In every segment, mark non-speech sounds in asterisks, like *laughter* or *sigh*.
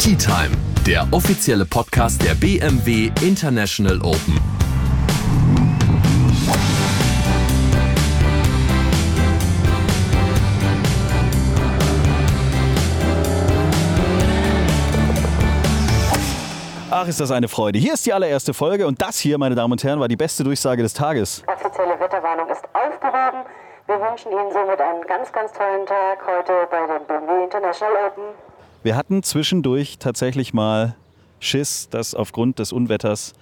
Tea Time, der offizielle Podcast der BMW International Open. Ach, ist das eine Freude. Hier ist die allererste Folge und das hier, meine Damen und Herren, war die beste Durchsage des Tages. Offizielle Wetterwarnung ist aufgehoben. Wir wünschen Ihnen somit einen ganz, ganz tollen Tag heute bei den BMW International Open. Wir hatten zwischendurch tatsächlich mal Schiss, dass aufgrund des Unwetters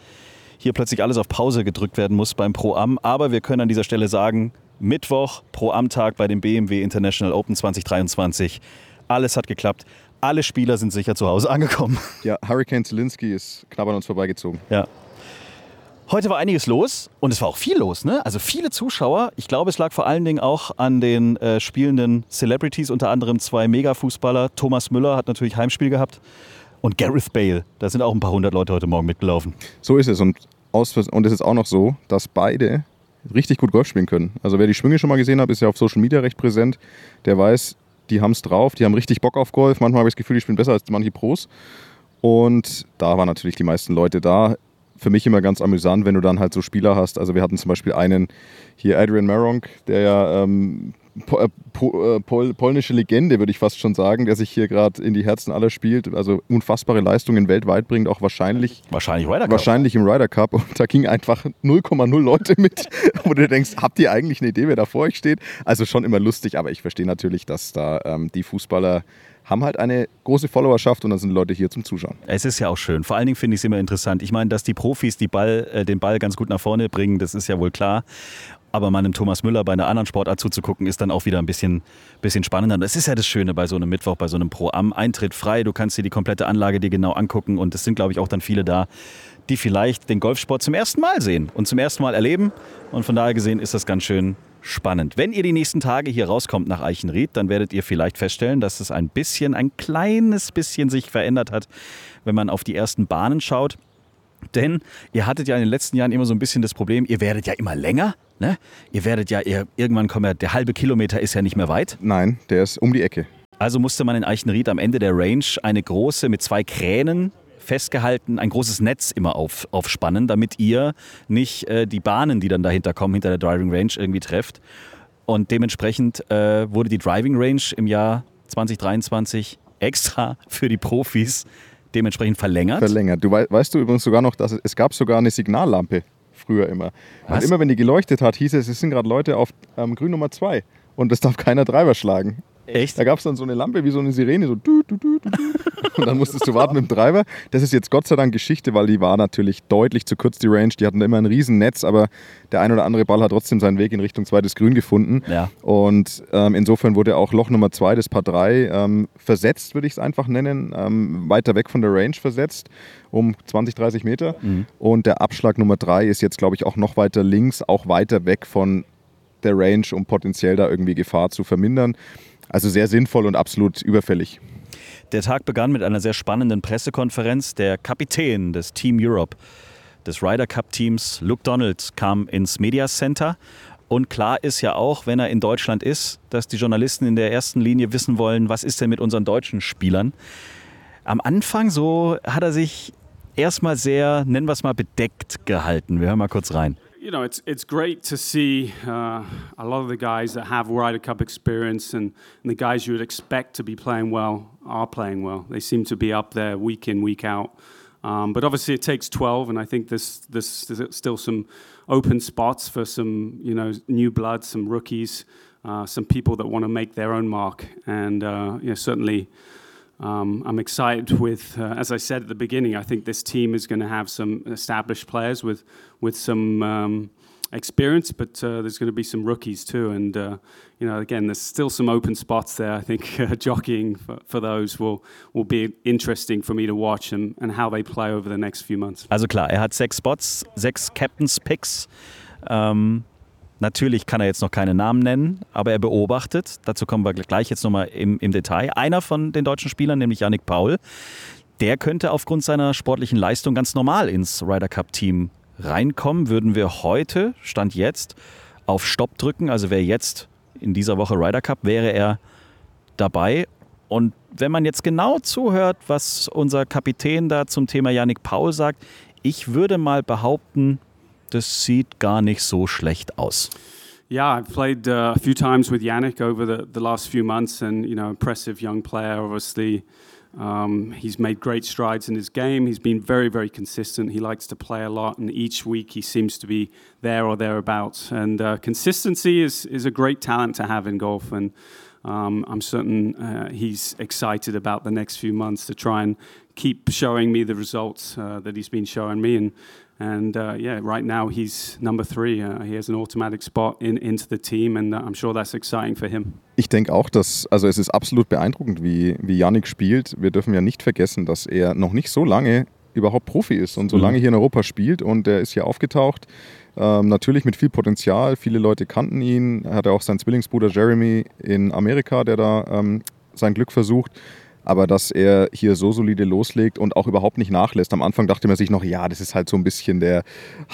hier plötzlich alles auf Pause gedrückt werden muss beim Pro-Am. Aber wir können an dieser Stelle sagen, Mittwoch, Pro-Am-Tag bei dem BMW International Open 2023. Alles hat geklappt. Alle Spieler sind sicher zu Hause angekommen. Ja, Hurricane Zelensky ist knapp an uns vorbeigezogen. Ja. Heute war einiges los und es war auch viel los, ne? Also viele Zuschauer. Ich glaube, es lag vor allen Dingen auch an den äh, spielenden Celebrities, unter anderem zwei Mega-Fußballer. Thomas Müller hat natürlich Heimspiel gehabt und Gareth Bale. Da sind auch ein paar hundert Leute heute Morgen mitgelaufen. So ist es. Und, aus, und es ist auch noch so, dass beide richtig gut Golf spielen können. Also wer die Schwünge schon mal gesehen hat, ist ja auf Social Media recht präsent. Der weiß, die haben es drauf, die haben richtig Bock auf Golf. Manchmal habe ich das Gefühl, die spielen besser als manche Pros. Und da waren natürlich die meisten Leute da. Für mich immer ganz amüsant, wenn du dann halt so Spieler hast. Also wir hatten zum Beispiel einen hier, Adrian Maronk, der ja ähm, po, äh, po, äh, pol, polnische Legende, würde ich fast schon sagen, der sich hier gerade in die Herzen aller spielt. Also unfassbare Leistungen weltweit bringt, auch wahrscheinlich, Wahrscheinlich Ryder Cup. wahrscheinlich im Ryder Cup. Und da ging einfach 0,0 Leute mit, *laughs* wo du denkst, habt ihr eigentlich eine Idee, wer da vor euch steht? Also schon immer lustig, aber ich verstehe natürlich, dass da ähm, die Fußballer haben halt eine große Followerschaft und dann sind Leute hier zum Zuschauen. Es ist ja auch schön. Vor allen Dingen finde ich es immer interessant. Ich meine, dass die Profis die Ball, äh, den Ball ganz gut nach vorne bringen, das ist ja wohl klar. Aber meinem Thomas Müller bei einer anderen Sportart zuzugucken, ist dann auch wieder ein bisschen, bisschen spannender. Das ist ja das Schöne bei so einem Mittwoch, bei so einem Pro-Am. Eintritt frei, du kannst dir die komplette Anlage dir genau angucken. Und es sind, glaube ich, auch dann viele da, die vielleicht den Golfsport zum ersten Mal sehen und zum ersten Mal erleben. Und von daher gesehen ist das ganz schön spannend. Wenn ihr die nächsten Tage hier rauskommt nach Eichenried, dann werdet ihr vielleicht feststellen, dass es ein bisschen, ein kleines bisschen sich verändert hat, wenn man auf die ersten Bahnen schaut. Denn ihr hattet ja in den letzten Jahren immer so ein bisschen das Problem, ihr werdet ja immer länger. Ne? Ihr werdet ja, ihr, irgendwann kommen ja, der halbe Kilometer ist ja nicht mehr weit. Nein, der ist um die Ecke. Also musste man in Eichenried am Ende der Range eine große mit zwei Kränen festgehalten, ein großes Netz immer auf, aufspannen, damit ihr nicht äh, die Bahnen, die dann dahinter kommen, hinter der Driving Range irgendwie trefft. Und dementsprechend äh, wurde die Driving Range im Jahr 2023 extra für die Profis dementsprechend verlängert. Verlängert. Du wei weißt du übrigens sogar noch, dass es, es gab sogar eine Signallampe früher immer. Was? Und immer wenn die geleuchtet hat, hieß es, es sind gerade Leute auf ähm, Grün Nummer 2 und es darf keiner Treiber schlagen. Echt? Da gab es dann so eine Lampe wie so eine Sirene, so du, du, du, du. Und dann musstest du warten mit dem Treiber. Das ist jetzt Gott sei Dank Geschichte, weil die war natürlich deutlich zu kurz, die Range. Die hatten immer ein Riesennetz, aber der ein oder andere Ball hat trotzdem seinen Weg in Richtung zweites Grün gefunden. Ja. Und ähm, insofern wurde auch Loch Nummer 2 des Paar 3 ähm, versetzt, würde ich es einfach nennen, ähm, weiter weg von der Range versetzt, um 20, 30 Meter. Und der Abschlag Nummer 3 ist jetzt, glaube ich, auch noch weiter links, auch weiter weg von der Range, um potenziell da irgendwie Gefahr zu vermindern. Also sehr sinnvoll und absolut überfällig. Der Tag begann mit einer sehr spannenden Pressekonferenz. Der Kapitän des Team Europe, des Ryder Cup Teams, Luke Donald, kam ins Media Center. Und klar ist ja auch, wenn er in Deutschland ist, dass die Journalisten in der ersten Linie wissen wollen, was ist denn mit unseren deutschen Spielern. Am Anfang so hat er sich erstmal sehr, nennen wir es mal, bedeckt gehalten. Wir hören mal kurz rein. You know, it's it's great to see uh, a lot of the guys that have Ryder Cup experience and, and the guys you would expect to be playing well are playing well. They seem to be up there week in, week out. Um, but obviously, it takes 12, and I think there's, there's, there's still some open spots for some, you know, new blood, some rookies, uh, some people that want to make their own mark. And, uh, you know, certainly um, I'm excited with, uh, as I said at the beginning, I think this team is going to have some established players with, with some um, experience, but uh, there's going to be some rookies too. And, uh, you know, again, there's still some open spots there. I think uh, *laughs* jockeying for, for those will, will be interesting for me to watch and, and how they play over the next few months. Also klar, er hat sechs Spots, sechs Captain's Picks. Ähm, natürlich kann er jetzt noch keine Namen nennen, aber er beobachtet. Dazu kommen wir gleich jetzt nochmal im, im Detail. Einer von den deutschen Spielern, nämlich Yannick Paul, der könnte aufgrund seiner sportlichen Leistung ganz normal ins Ryder Cup Team reinkommen. Würden wir heute, Stand jetzt, auf Stopp drücken, also wer jetzt in dieser Woche Ryder Cup, wäre er dabei. Und wenn man jetzt genau zuhört, was unser Kapitän da zum Thema Yannick Paul sagt, ich würde mal behaupten, das sieht gar nicht so schlecht aus. Yeah, I've played uh, a few times with Yannick over the, the last few months, and you know, impressive young player. Obviously, um, he's made great strides in his game. He's been very, very consistent. He likes to play a lot, and each week he seems to be there or thereabouts. And uh, consistency is is a great talent to have in golf, and um, I'm certain uh, he's excited about the next few months to try and keep showing me the results uh, that he's been showing me. And and uh, yeah, right now he's number three. Uh, he has an automatic spot in, into the team, and uh, I'm sure that's exciting for him. Ich denke auch, dass, also es ist absolut beeindruckend, wie, wie Yannick spielt. Wir dürfen ja nicht vergessen, dass er noch nicht so lange überhaupt Profi ist und so mhm. lange hier in Europa spielt und er ist hier aufgetaucht. Ähm, natürlich mit viel Potenzial. Viele Leute kannten ihn. Er hatte auch seinen Zwillingsbruder Jeremy in Amerika, der da ähm, sein Glück versucht. Aber dass er hier so solide loslegt und auch überhaupt nicht nachlässt. Am Anfang dachte man sich noch, ja, das ist halt so ein bisschen der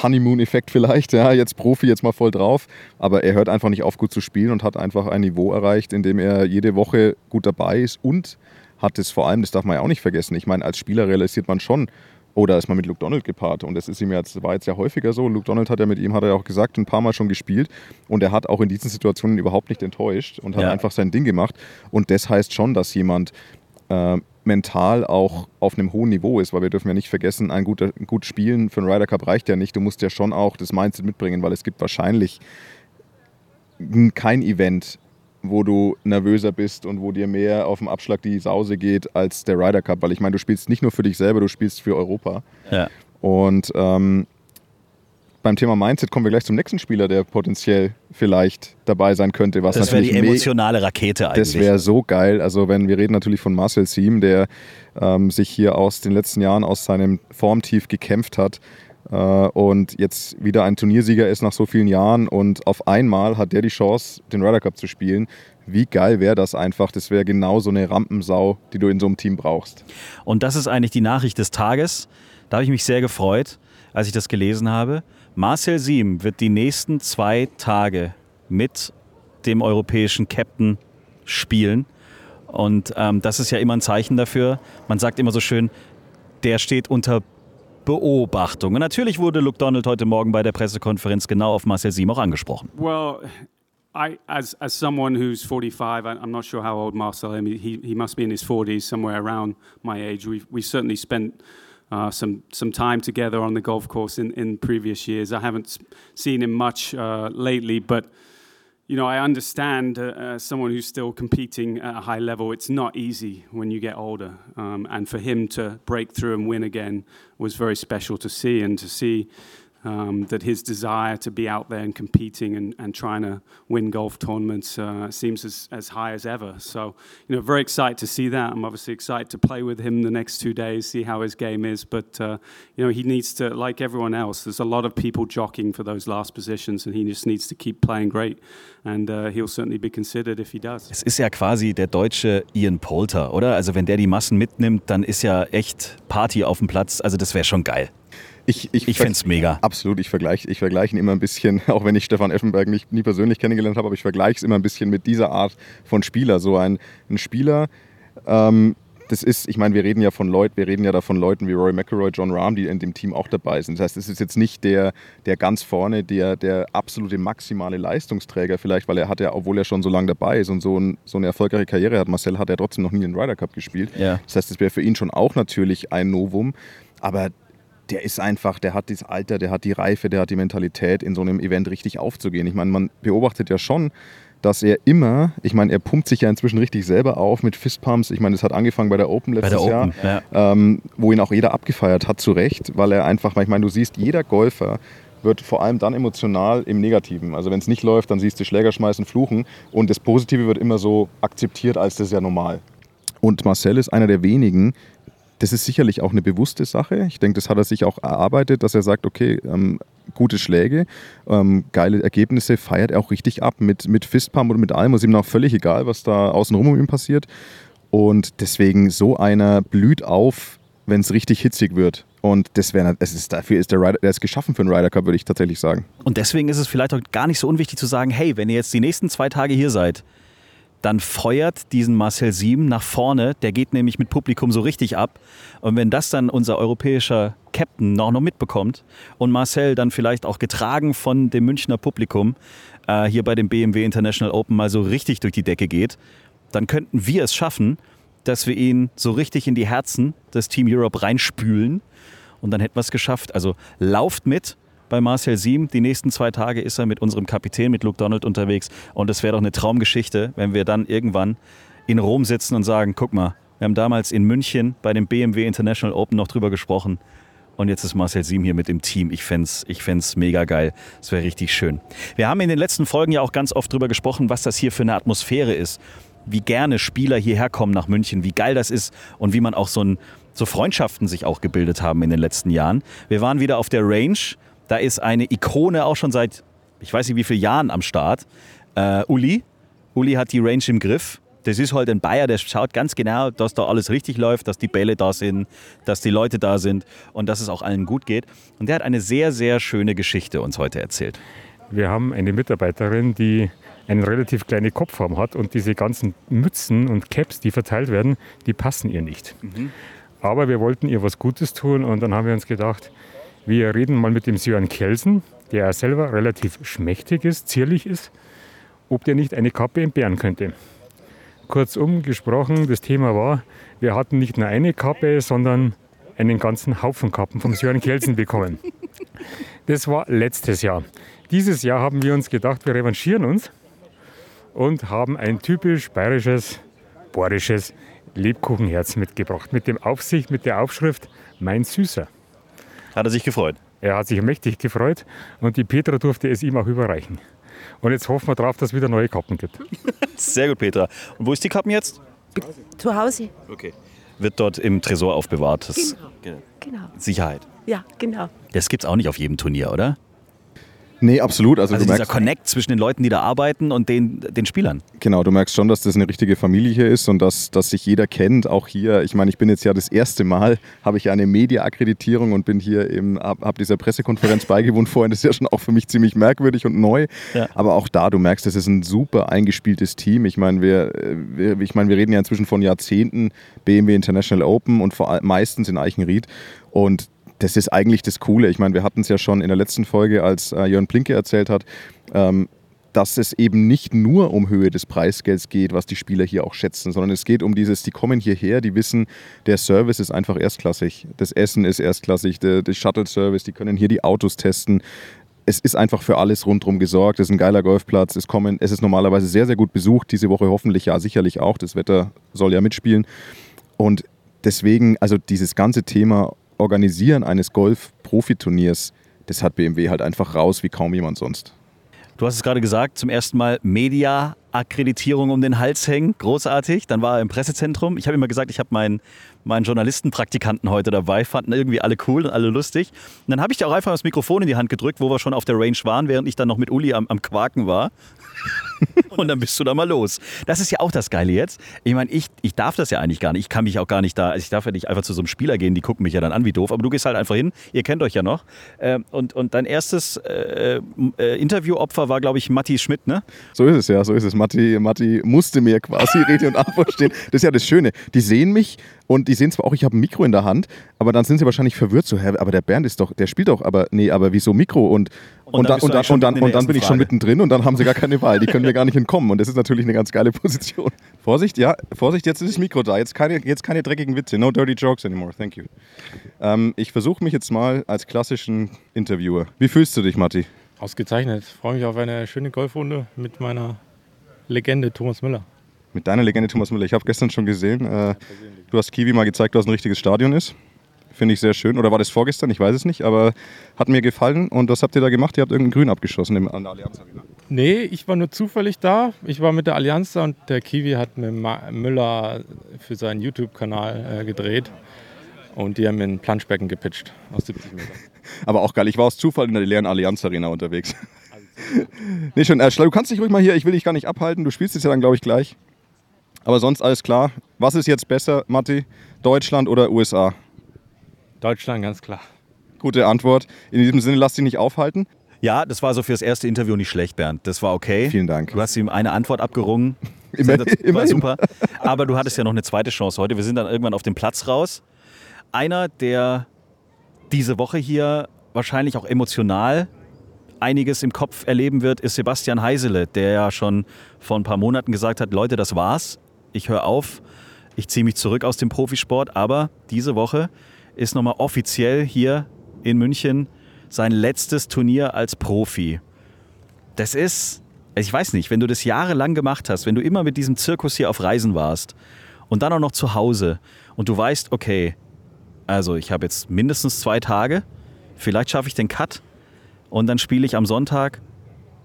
Honeymoon-Effekt vielleicht. Ja, jetzt Profi, jetzt mal voll drauf. Aber er hört einfach nicht auf, gut zu spielen und hat einfach ein Niveau erreicht, in dem er jede Woche gut dabei ist und hat es vor allem, das darf man ja auch nicht vergessen. Ich meine, als Spieler realisiert man schon, oder ist man mit Luke Donald gepaart. Und das ist ihm jetzt, war jetzt ja häufiger so. Luke Donald hat ja mit ihm, hat er ja auch gesagt, ein paar Mal schon gespielt. Und er hat auch in diesen Situationen überhaupt nicht enttäuscht und hat ja. einfach sein Ding gemacht. Und das heißt schon, dass jemand, äh, mental auch auf einem hohen Niveau ist, weil wir dürfen ja nicht vergessen, ein guter, gut Spielen für einen Ryder Cup reicht ja nicht. Du musst ja schon auch das Mindset mitbringen, weil es gibt wahrscheinlich kein Event, wo du nervöser bist und wo dir mehr auf dem Abschlag die Sause geht als der Ryder Cup, weil ich meine, du spielst nicht nur für dich selber, du spielst für Europa. Ja. Und ähm, beim Thema Mindset kommen wir gleich zum nächsten Spieler, der potenziell vielleicht dabei sein könnte. Was das wäre die emotionale Rakete eigentlich. Das wäre so geil. Also wenn wir reden natürlich von Marcel Siem, der ähm, sich hier aus den letzten Jahren aus seinem Formtief gekämpft hat äh, und jetzt wieder ein Turniersieger ist nach so vielen Jahren und auf einmal hat der die Chance, den Ryder Cup zu spielen. Wie geil wäre das einfach? Das wäre genau so eine Rampensau, die du in so einem Team brauchst. Und das ist eigentlich die Nachricht des Tages. Da habe ich mich sehr gefreut, als ich das gelesen habe. Marcel Siem wird die nächsten zwei Tage mit dem europäischen Captain spielen. Und ähm, das ist ja immer ein Zeichen dafür. Man sagt immer so schön, der steht unter Beobachtung. Und natürlich wurde Luke Donald heute Morgen bei der Pressekonferenz genau auf Marcel Siem auch angesprochen. Well, I, as, as someone who's 45, I'm not sure how old Marcel is. He, he must be in his 40s, somewhere around my age. We've, we've certainly spent uh, some some time together on the golf course in, in previous years. I haven't seen him much uh, lately, but you know I understand uh, uh, someone who's still competing at a high level. It's not easy when you get older, um, and for him to break through and win again was very special to see, and to see um, that his desire to be out there and competing and, and trying to win golf tournaments uh, seems as, as high as ever. So, you know, very excited to see that. I'm obviously excited to play with him the next two days, see how his game is. But, uh, you know, he needs to, like everyone else, there's a lot of people jockeying for those last positions and he just needs to keep playing great. And uh, he'll certainly be considered if he does. Es ist ja quasi der deutsche Ian Poulter, oder? Also, wenn der die Massen mitnimmt, dann ist ja echt Party auf dem Platz. Also, das wäre schon geil. Ich, ich, ich finde es mega. Absolut, ich vergleiche ich vergleich ihn immer ein bisschen, *laughs* auch wenn ich Stefan Effenberg nicht, nie persönlich kennengelernt habe, aber ich vergleiche es immer ein bisschen mit dieser Art von Spieler. So ein, ein Spieler, ähm, das ist, ich meine, wir reden ja von Leuten, wir reden ja da von Leuten wie Roy McElroy, John Rahm, die in dem Team auch dabei sind. Das heißt, es ist jetzt nicht der, der ganz vorne, der, der absolute maximale Leistungsträger vielleicht, weil er hat ja, obwohl er schon so lange dabei ist und so, ein, so eine erfolgreiche Karriere hat, Marcel hat ja trotzdem noch nie den Ryder Cup gespielt. Ja. Das heißt, es wäre für ihn schon auch natürlich ein Novum. Aber der ist einfach, der hat das Alter, der hat die Reife, der hat die Mentalität, in so einem Event richtig aufzugehen. Ich meine, man beobachtet ja schon, dass er immer, ich meine, er pumpt sich ja inzwischen richtig selber auf mit Fistpumps. Ich meine, das hat angefangen bei der Open letztes der Jahr, Open, ja. ähm, wo ihn auch jeder abgefeiert hat, zu Recht, weil er einfach, ich meine, du siehst, jeder Golfer wird vor allem dann emotional im Negativen. Also wenn es nicht läuft, dann siehst du Schläger schmeißen, fluchen und das Positive wird immer so akzeptiert, als das ist ja normal. Und Marcel ist einer der wenigen, das ist sicherlich auch eine bewusste Sache. Ich denke, das hat er sich auch erarbeitet, dass er sagt, okay, ähm, gute Schläge, ähm, geile Ergebnisse, feiert er auch richtig ab mit, mit Fistpump und mit allem. Ist ihm auch völlig egal, was da außenrum um ihn passiert. Und deswegen so einer blüht auf, wenn es richtig hitzig wird. Und das wäre, es ist dafür ist der Rider, der ist geschaffen für einen Ryder Cup, würde ich tatsächlich sagen. Und deswegen ist es vielleicht auch gar nicht so unwichtig zu sagen, hey, wenn ihr jetzt die nächsten zwei Tage hier seid, dann feuert diesen Marcel Sieben nach vorne. Der geht nämlich mit Publikum so richtig ab. Und wenn das dann unser europäischer Captain noch, noch mitbekommt und Marcel dann vielleicht auch getragen von dem Münchner Publikum äh, hier bei dem BMW International Open mal so richtig durch die Decke geht, dann könnten wir es schaffen, dass wir ihn so richtig in die Herzen des Team Europe reinspülen. Und dann hätten wir es geschafft. Also lauft mit bei Marcel Siem. Die nächsten zwei Tage ist er mit unserem Kapitän, mit Luke Donald unterwegs. Und es wäre doch eine Traumgeschichte, wenn wir dann irgendwann in Rom sitzen und sagen, guck mal, wir haben damals in München bei dem BMW International Open noch drüber gesprochen. Und jetzt ist Marcel Siem hier mit dem Team. Ich fände es ich fänd's mega geil. Es wäre richtig schön. Wir haben in den letzten Folgen ja auch ganz oft drüber gesprochen, was das hier für eine Atmosphäre ist wie gerne Spieler hierher kommen nach München, wie geil das ist und wie man auch so, ein, so Freundschaften sich auch gebildet haben in den letzten Jahren. Wir waren wieder auf der Range. Da ist eine Ikone auch schon seit, ich weiß nicht wie vielen Jahren am Start. Äh, Uli. Uli hat die Range im Griff. Das ist halt ein Bayer, der schaut ganz genau, dass da alles richtig läuft, dass die Bälle da sind, dass die Leute da sind und dass es auch allen gut geht. Und der hat eine sehr, sehr schöne Geschichte uns heute erzählt. Wir haben eine Mitarbeiterin, die eine relativ kleine Kopfform hat und diese ganzen Mützen und Caps, die verteilt werden, die passen ihr nicht. Mhm. Aber wir wollten ihr was Gutes tun und dann haben wir uns gedacht, wir reden mal mit dem Sören Kelsen, der selber relativ schmächtig ist, zierlich ist, ob der nicht eine Kappe entbehren könnte. Kurzum gesprochen, das Thema war, wir hatten nicht nur eine Kappe, sondern einen ganzen Haufen Kappen vom Sören Kelsen bekommen. Das war letztes Jahr. Dieses Jahr haben wir uns gedacht, wir revanchieren uns und haben ein typisch bayerisches, bohrisches Lebkuchenherz mitgebracht. Mit, dem Aufsicht, mit der Aufschrift Mein Süßer. Hat er sich gefreut? Er hat sich mächtig gefreut und die Petra durfte es ihm auch überreichen. Und jetzt hoffen wir darauf, dass es wieder neue Kappen gibt. *laughs* Sehr gut, Petra. Und wo ist die Kappen jetzt? Zu Hause. Okay. Wird dort im Tresor aufbewahrt. Das genau. genau. Sicherheit. Ja, genau. Das gibt es auch nicht auf jedem Turnier, oder? Nee, absolut. Also, also dieser merkst, Connect zwischen den Leuten, die da arbeiten und den, den Spielern. Genau, du merkst schon, dass das eine richtige Familie hier ist und dass, dass sich jeder kennt. Auch hier, ich meine, ich bin jetzt ja das erste Mal, habe ich ja eine Media-Akkreditierung und bin hier eben, habe hab dieser Pressekonferenz *laughs* beigewohnt vorhin. Das ist ja schon auch für mich ziemlich merkwürdig und neu. Ja. Aber auch da, du merkst, das ist ein super eingespieltes Team. Ich meine, wir, wir, ich meine, wir reden ja inzwischen von Jahrzehnten BMW International Open und vor allem meistens in Eichenried. Und das ist eigentlich das Coole. Ich meine, wir hatten es ja schon in der letzten Folge, als äh, Jörn Plinke erzählt hat, ähm, dass es eben nicht nur um Höhe des Preisgelds geht, was die Spieler hier auch schätzen, sondern es geht um dieses, die kommen hierher, die wissen, der Service ist einfach erstklassig, das Essen ist erstklassig, der, der Shuttle-Service, die können hier die Autos testen. Es ist einfach für alles rundherum gesorgt. Es ist ein geiler Golfplatz. Es, kommen, es ist normalerweise sehr, sehr gut besucht. Diese Woche hoffentlich ja sicherlich auch. Das Wetter soll ja mitspielen. Und deswegen, also dieses ganze Thema Organisieren eines Golf-Profiturniers, das hat BMW halt einfach raus wie kaum jemand sonst. Du hast es gerade gesagt, zum ersten Mal Media-Akkreditierung um den Hals hängen. Großartig. Dann war er im Pressezentrum. Ich habe immer gesagt, ich habe meinen, meinen Journalistenpraktikanten heute dabei, fanden irgendwie alle cool und alle lustig. Und dann habe ich dir auch einfach das Mikrofon in die Hand gedrückt, wo wir schon auf der Range waren, während ich dann noch mit Uli am, am Quaken war. *laughs* und dann bist du da mal los. Das ist ja auch das Geile jetzt. Ich meine, ich, ich darf das ja eigentlich gar nicht. Ich kann mich auch gar nicht da, also ich darf ja nicht einfach zu so einem Spieler gehen, die gucken mich ja dann an wie doof, aber du gehst halt einfach hin, ihr kennt euch ja noch. Ähm, und, und dein erstes äh, äh, Interviewopfer war, glaube ich, Matti Schmidt, ne? So ist es, ja, so ist es. Matti, Matti musste mir quasi *laughs* Rede und Antwort stehen. Das ist ja das Schöne. Die sehen mich und die sehen zwar auch, ich habe ein Mikro in der Hand, aber dann sind sie wahrscheinlich verwirrt, so, aber der Bernd ist doch, der spielt doch, aber nee, aber wieso Mikro? Und, und, und dann, und dann, und dann, und dann bin ich schon mittendrin und dann haben sie gar keine Wahl. Die können mir gar nicht entkommen. Und das ist natürlich eine ganz geile Position. *laughs* Vorsicht, ja, Vorsicht, jetzt ist das Mikro da. Jetzt keine, jetzt keine dreckigen Witze. No dirty jokes anymore. Thank you. Ähm, ich versuche mich jetzt mal als klassischen Interviewer. Wie fühlst du dich, Matti? Ausgezeichnet. Ich freue mich auf eine schöne Golfrunde mit meiner Legende Thomas Müller. Mit deiner Legende Thomas Müller. Ich habe gestern schon gesehen, äh, du hast Kiwi mal gezeigt, was ein richtiges Stadion ist. Finde ich sehr schön. Oder war das vorgestern? Ich weiß es nicht. Aber hat mir gefallen. Und was habt ihr da gemacht? Ihr habt irgendein Grün abgeschossen an der Allianz Arena. Nee, ich war nur zufällig da. Ich war mit der Allianz da und der Kiwi hat mit Müller für seinen YouTube-Kanal äh, gedreht. Und die haben mir ein Planschbecken gepitcht aus 70 Metern. *laughs* Aber auch geil. Ich war aus Zufall in der leeren Allianz Arena unterwegs. *laughs* nee, schon. Äh, du kannst dich ruhig mal hier. Ich will dich gar nicht abhalten. Du spielst es ja dann, glaube ich, gleich. Aber sonst alles klar. Was ist jetzt besser, Matti? Deutschland oder USA? Deutschland, ganz klar. Gute Antwort. In diesem Sinne, lass dich nicht aufhalten. Ja, das war so für das erste Interview nicht schlecht, Bernd. Das war okay. Vielen Dank. Du hast ihm eine Antwort abgerungen. *laughs* Immer- Sensation- war immerhin. super. Aber du hattest ja noch eine zweite Chance heute. Wir sind dann irgendwann auf dem Platz raus. Einer, der diese Woche hier wahrscheinlich auch emotional einiges im Kopf erleben wird, ist Sebastian Heisele, der ja schon vor ein paar Monaten gesagt hat, Leute, das war's. Ich höre auf. Ich ziehe mich zurück aus dem Profisport. Aber diese Woche ist nochmal offiziell hier in München sein letztes Turnier als Profi. Das ist, ich weiß nicht, wenn du das jahrelang gemacht hast, wenn du immer mit diesem Zirkus hier auf Reisen warst und dann auch noch zu Hause und du weißt, okay, also ich habe jetzt mindestens zwei Tage, vielleicht schaffe ich den Cut und dann spiele ich am Sonntag,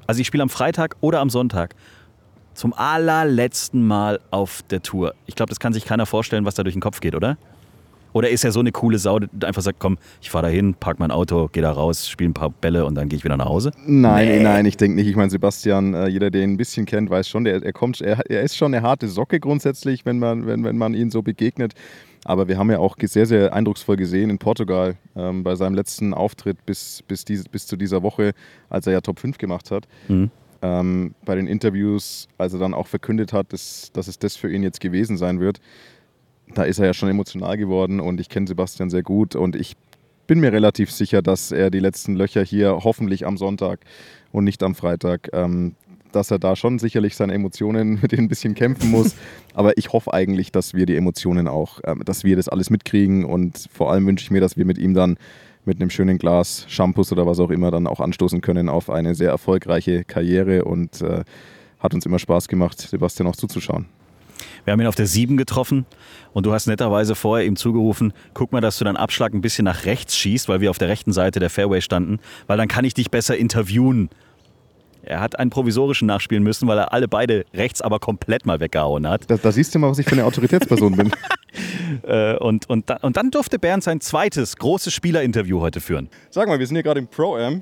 also ich spiele am Freitag oder am Sonntag zum allerletzten Mal auf der Tour. Ich glaube, das kann sich keiner vorstellen, was da durch den Kopf geht, oder? Oder ist er so eine coole Sau, die einfach sagt, komm, ich fahre da hin, park mein Auto, gehe da raus, spiele ein paar Bälle und dann gehe ich wieder nach Hause? Nein, nein, ich denke nicht. Ich meine, Sebastian, äh, jeder, der ihn ein bisschen kennt, weiß schon, der, er, kommt, er, er ist schon eine harte Socke grundsätzlich, wenn man, wenn, wenn man ihn so begegnet. Aber wir haben ja auch sehr, sehr eindrucksvoll gesehen in Portugal ähm, bei seinem letzten Auftritt bis, bis, dies, bis zu dieser Woche, als er ja Top 5 gemacht hat. Mhm. Ähm, bei den Interviews, als er dann auch verkündet hat, dass, dass es das für ihn jetzt gewesen sein wird, da ist er ja schon emotional geworden und ich kenne Sebastian sehr gut und ich bin mir relativ sicher, dass er die letzten Löcher hier hoffentlich am Sonntag und nicht am Freitag, ähm, dass er da schon sicherlich seine Emotionen *laughs* mit denen ein bisschen kämpfen muss. Aber ich hoffe eigentlich, dass wir die Emotionen auch, ähm, dass wir das alles mitkriegen und vor allem wünsche ich mir, dass wir mit ihm dann mit einem schönen Glas Shampoos oder was auch immer dann auch anstoßen können auf eine sehr erfolgreiche Karriere und äh, hat uns immer Spaß gemacht, Sebastian auch zuzuschauen. Wir haben ihn auf der 7 getroffen und du hast netterweise vorher ihm zugerufen, guck mal, dass du deinen Abschlag ein bisschen nach rechts schießt, weil wir auf der rechten Seite der Fairway standen, weil dann kann ich dich besser interviewen. Er hat einen provisorischen nachspielen müssen, weil er alle beide rechts aber komplett mal weggehauen hat. Da, da siehst du mal, was ich für eine Autoritätsperson bin. *laughs* Äh, und, und, und dann durfte Bernd sein zweites großes Spielerinterview heute führen. Sag mal, wir sind hier gerade im Pro-Am.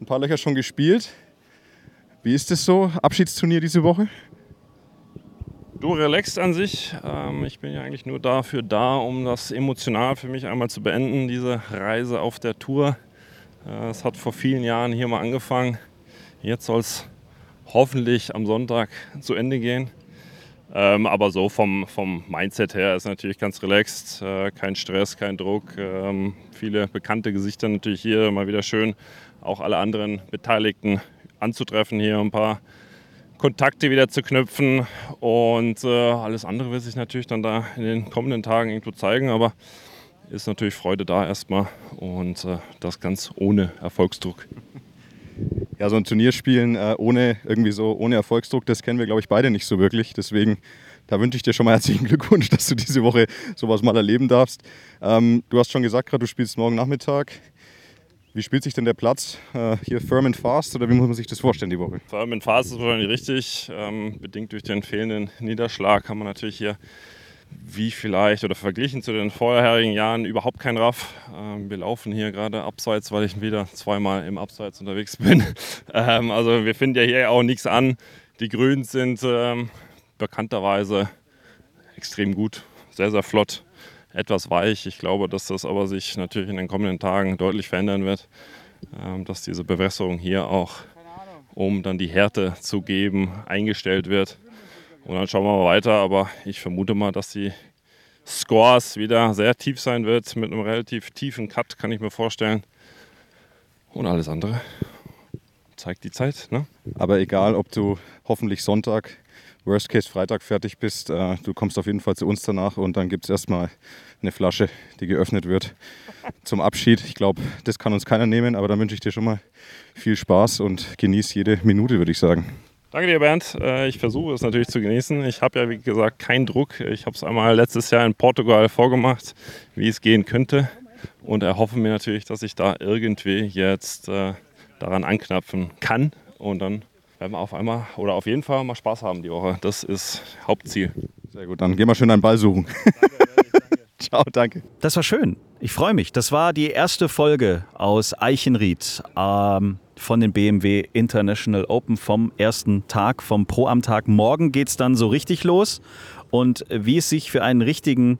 Ein paar Löcher schon gespielt. Wie ist es so? Abschiedsturnier diese Woche? Du relaxst an sich. Ähm, ich bin ja eigentlich nur dafür da, um das emotional für mich einmal zu beenden, diese Reise auf der Tour. Äh, Es hat vor vielen Jahren hier mal angefangen. Jetzt soll es hoffentlich am Sonntag zu Ende gehen. Ähm, aber so vom, vom Mindset her ist natürlich ganz relaxed. Äh, kein Stress, kein Druck. Ähm, viele bekannte Gesichter natürlich hier. Mal wieder schön, auch alle anderen Beteiligten anzutreffen hier. Ein paar Kontakte wieder zu knüpfen und äh, alles andere wird sich natürlich dann da in den kommenden Tagen irgendwo zeigen, aber ist natürlich Freude da erstmal und äh, das ganz ohne Erfolgsdruck. Ja, so ein Turnier spielen äh, ohne irgendwie so ohne Erfolgsdruck, das kennen wir, glaube ich, beide nicht so wirklich. Deswegen, da wünsche ich dir schon mal herzlichen *laughs* Glückwunsch, dass du diese Woche sowas mal erleben darfst. Ähm, du hast schon gesagt, gerade du spielst morgen Nachmittag. Wie spielt sich denn der Platz? Äh, hier firm and fast oder wie muss man sich das vorstellen die Woche? Allem in Phase ist wahrscheinlich richtig. Ähm, bedingt durch den fehlenden Niederschlag haben wir natürlich hier, wie vielleicht oder verglichen zu den vorherigen Jahren, überhaupt kein Raff. Ähm, wir laufen hier gerade abseits, weil ich wieder zweimal im Abseits unterwegs *laughs* bin. ähm, also wir finden ja hier auch nichts an. Die Grüns sind ähm, bekannterweise extrem gut, sehr, sehr flott etwas weich. Ich glaube, dass das aber sich natürlich in den kommenden Tagen deutlich verändern wird, ähm, dass diese Bewässerung hier auch, um dann die Härte zu geben, eingestellt wird. Und dann schauen wir mal weiter, aber ich vermute mal, dass die Scores wieder sehr tief sein wird, mit einem relativ tiefen Cut, kann ich mir vorstellen. Und alles andere zeigt die Zeit. Ne? Aber egal, ob du hoffentlich Sonntag, Worst Case Freitag fertig bist, äh, du kommst auf jeden Fall zu uns danach und dann gibt es erstmal eine Flasche, die geöffnet wird zum Abschied. Ich glaube, das kann uns keiner nehmen, aber dann wünsche ich dir schon mal viel Spaß und genieß jede Minute, würde ich sagen. Danke dir, Bernd. Äh, Ich versuche es natürlich zu genießen. Ich habe ja, wie gesagt, keinen Druck. Ich habe es einmal letztes Jahr in Portugal vorgemacht, wie es gehen könnte. Und erhoffe mir natürlich, dass ich da irgendwie jetzt äh, daran anknapfen kann. Und dann werden wir auf einmal oder auf jeden Fall mal Spaß haben die Woche. Das ist Hauptziel. Sehr gut, dann gehen wir schön einen Ball suchen. *laughs* Ciao, danke. Das war schön. Ich freue mich. Das war die erste Folge aus Eichenried ähm, von den BMW International Open vom ersten Tag, vom Pro am Tag. Morgen geht es dann so richtig los. Und wie es sich für einen richtigen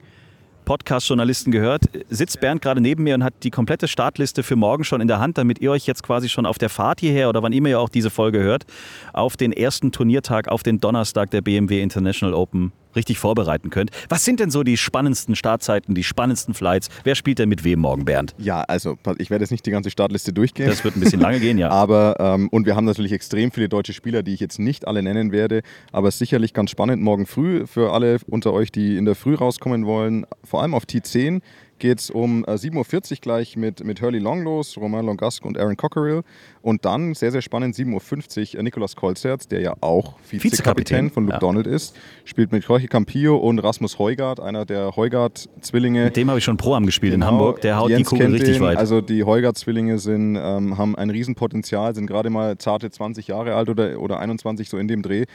Podcast-Journalisten gehört, sitzt Bernd gerade neben mir und hat die komplette Startliste für morgen schon in der Hand, damit ihr euch jetzt quasi schon auf der Fahrt hierher oder wann immer ihr auch diese Folge hört, auf den ersten Turniertag, auf den Donnerstag der BMW International Open richtig vorbereiten könnt. Was sind denn so die spannendsten Startzeiten, die spannendsten Flights? Wer spielt denn mit wem morgen, Bernd? Ja, also ich werde jetzt nicht die ganze Startliste durchgehen. Das wird ein bisschen lange gehen, ja. *laughs* Aber, ähm, und wir haben natürlich extrem viele deutsche Spieler, die ich jetzt nicht alle nennen werde, aber sicherlich ganz spannend morgen früh für alle unter euch, die in der Früh rauskommen wollen, vor allem auf T10 geht es um äh, 7.40 Uhr gleich mit, mit Hurley Long los, Romain Longasque und Aaron Cockerill. Und dann, sehr, sehr spannend, 7.50 Uhr äh, Nicolas Kolzerz, der ja auch Vizekapitän Vizekapitän, von Luke ja. Donald ist, spielt mit Jorge Campillo und Rasmus Heugart, einer der Heugart-Zwillinge. Mit dem habe ich schon Pro am gespielt in Genau, Hamburg. Der haut die Jens Kugel kennt richtig den. weit. Also die Heugart-Zwillinge sind, ähm, haben ein Riesenpotenzial, sind gerade mal zarte 20 Jahre alt oder, oder 21 so in dem Dreh.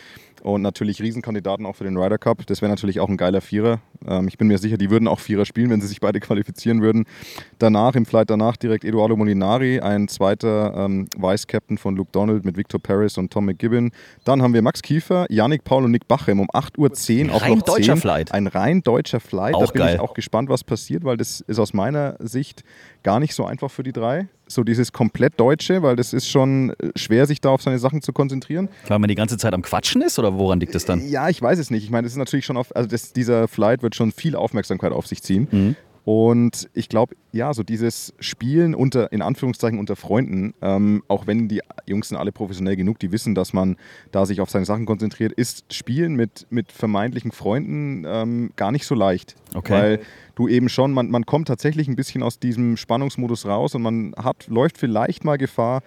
Und natürlich Riesenkandidaten auch für den Ryder Cup. Das wäre natürlich auch ein geiler Vierer. Ähm, ich bin mir sicher, die würden auch Vierer spielen, wenn sie sich beide qualifizieren würden. Danach, im Flight danach direkt Eduardo Molinari, ein zweiter ähm, Vice-Captain von Luke Donald mit Victor Paris und Tom McGibbon. Dann haben wir Max Kiefer, Yannick Paul und Nick Bachem um 8.10 Uhr auf Rein Loch deutscher 10. Flight. Ein rein deutscher Flight. Auch da bin geil. ich auch gespannt, was passiert, weil das ist aus meiner Sicht gar nicht so einfach für die drei. So dieses komplett Deutsche, weil das ist schon äh, schwer, sich da auf seine Sachen zu konzentrieren. Weil man die ganze Zeit am Quatschen ist oder woran liegt das dann? Ja, ich weiß es nicht. Ich meine, das ist natürlich schon auf, also das, dieser Flight wird schon viel Aufmerksamkeit auf sich ziehen. Mhm. Und ich glaube, ja, so dieses Spielen unter, in Anführungszeichen unter Freunden, ähm, auch wenn die Jungs sind alle professionell genug, die wissen, dass man da sich auf seine Sachen konzentriert, ist Spielen mit, mit vermeintlichen Freunden ähm, gar nicht so leicht. Okay. Weil du eben schon, man, man kommt tatsächlich ein bisschen aus diesem Spannungsmodus raus und man hat, läuft vielleicht mal Gefahr,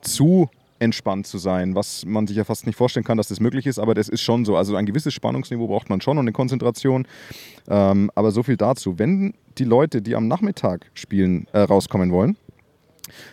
zu entspannt zu sein, was man sich ja fast nicht vorstellen kann, dass das möglich ist, aber das ist schon so. Also ein gewisses Spannungsniveau braucht man schon und eine Konzentration. Ähm, aber so viel dazu. Wenn die Leute, die am Nachmittag spielen, äh, rauskommen wollen,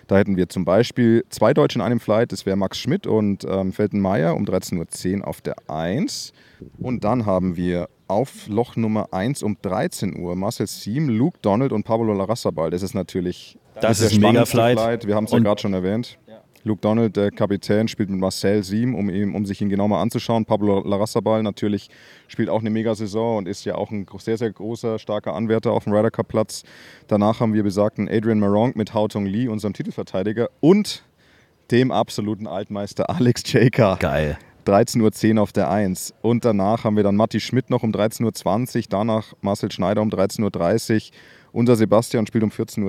da hätten wir zum Beispiel zwei Deutsche in einem Flight, das wäre Max Schmidt und ähm, Feltenmeier um 13.10 Uhr auf der 1. Und dann haben wir auf Loch Nummer 1 um 13 Uhr Marcel Siem, Luke Donald und Pablo Larrazzabal. Das ist natürlich Das ist ein mega spannendste Flight. Wir haben es ja gerade schon erwähnt. Luke Donald, der Kapitän, spielt mit Marcel Siem, um, ihn, um sich ihn genau mal anzuschauen. Pablo Larrazzabal natürlich spielt auch eine Mega-Saison und ist ja auch ein sehr, sehr großer, starker Anwärter auf dem Ryder Cup-Platz. Danach haben wir besagten Adrian Maronk mit Hao Tong Lee, unserem Titelverteidiger, und dem absoluten Altmeister *laughs* Alex Jaker. Geil. 13.10 Uhr auf der 1. Und danach haben wir dann Matti Schmidt noch um 13.20 Uhr, danach Marcel Schneider um 13.30 Uhr. Unser Sebastian spielt um 14.10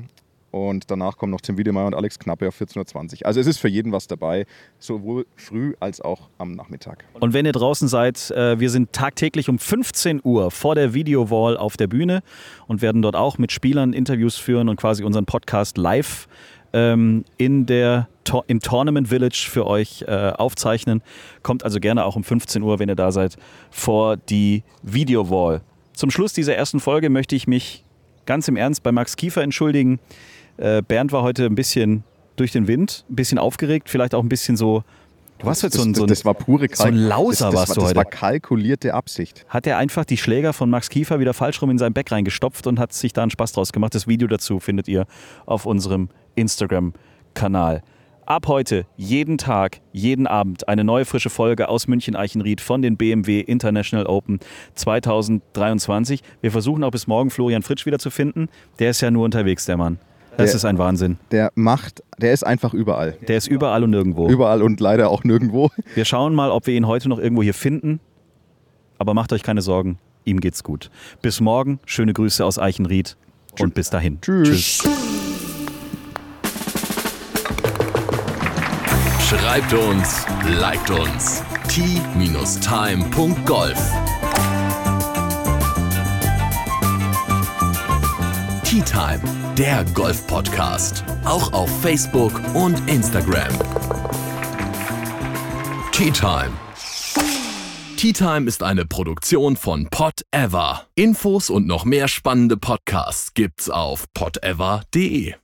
Uhr. Und danach kommen noch Tim Wiedemeyer und Alex Knappe auf 14.20 Uhr. Also es ist für jeden was dabei, sowohl früh als auch am Nachmittag. Und wenn ihr draußen seid, äh, wir sind tagtäglich um 15 Uhr vor der Videowall auf der Bühne und werden dort auch mit Spielern Interviews führen und quasi unseren Podcast live ähm, in der, im Tournament Village für euch äh, aufzeichnen. Kommt also gerne auch um 15 Uhr, wenn ihr da seid, vor die Videowall. Zum Schluss dieser ersten Folge möchte ich mich ganz im Ernst bei Max Kiefer entschuldigen. Äh, Bernd war heute ein bisschen durch den Wind, ein bisschen aufgeregt, vielleicht auch ein bisschen so. Du warst jetzt so ein, das, so ein, das war pure so ein Kalk- Lauser das, das, warst war, du das heute. war kalkulierte Absicht. hat er einfach die Schläger von Max Kiefer wieder falsch rum in sein Back reingestopft und hat sich da einen Spaß draus gemacht. Das Video dazu findet ihr auf unserem Instagram-Kanal. Ab heute, jeden Tag, jeden Abend eine neue frische Folge aus München-Eichenried von den BMW International Open 2023. Wir versuchen auch bis morgen Florian Fritsch wieder zu finden. Der ist ja nur unterwegs, der Mann. Das Der- ist ein Wahnsinn. Der macht, der ist einfach überall. Der ist überall und nirgendwo. Überall und leider auch nirgendwo. Wir schauen mal, ob wir ihn heute noch irgendwo hier finden. Aber macht euch keine Sorgen, ihm geht's gut. Bis morgen, schöne Grüße aus Eichenried und bis dahin. Tschüss. Schreibt uns, liked uns. t-time.golf Tea Time, der Golf-Podcast. Auch auf Facebook und Instagram. Tea Time. Tea Time ist eine Produktion von Pot Ever. Infos und noch mehr spannende Podcasts gibt's auf potever.de.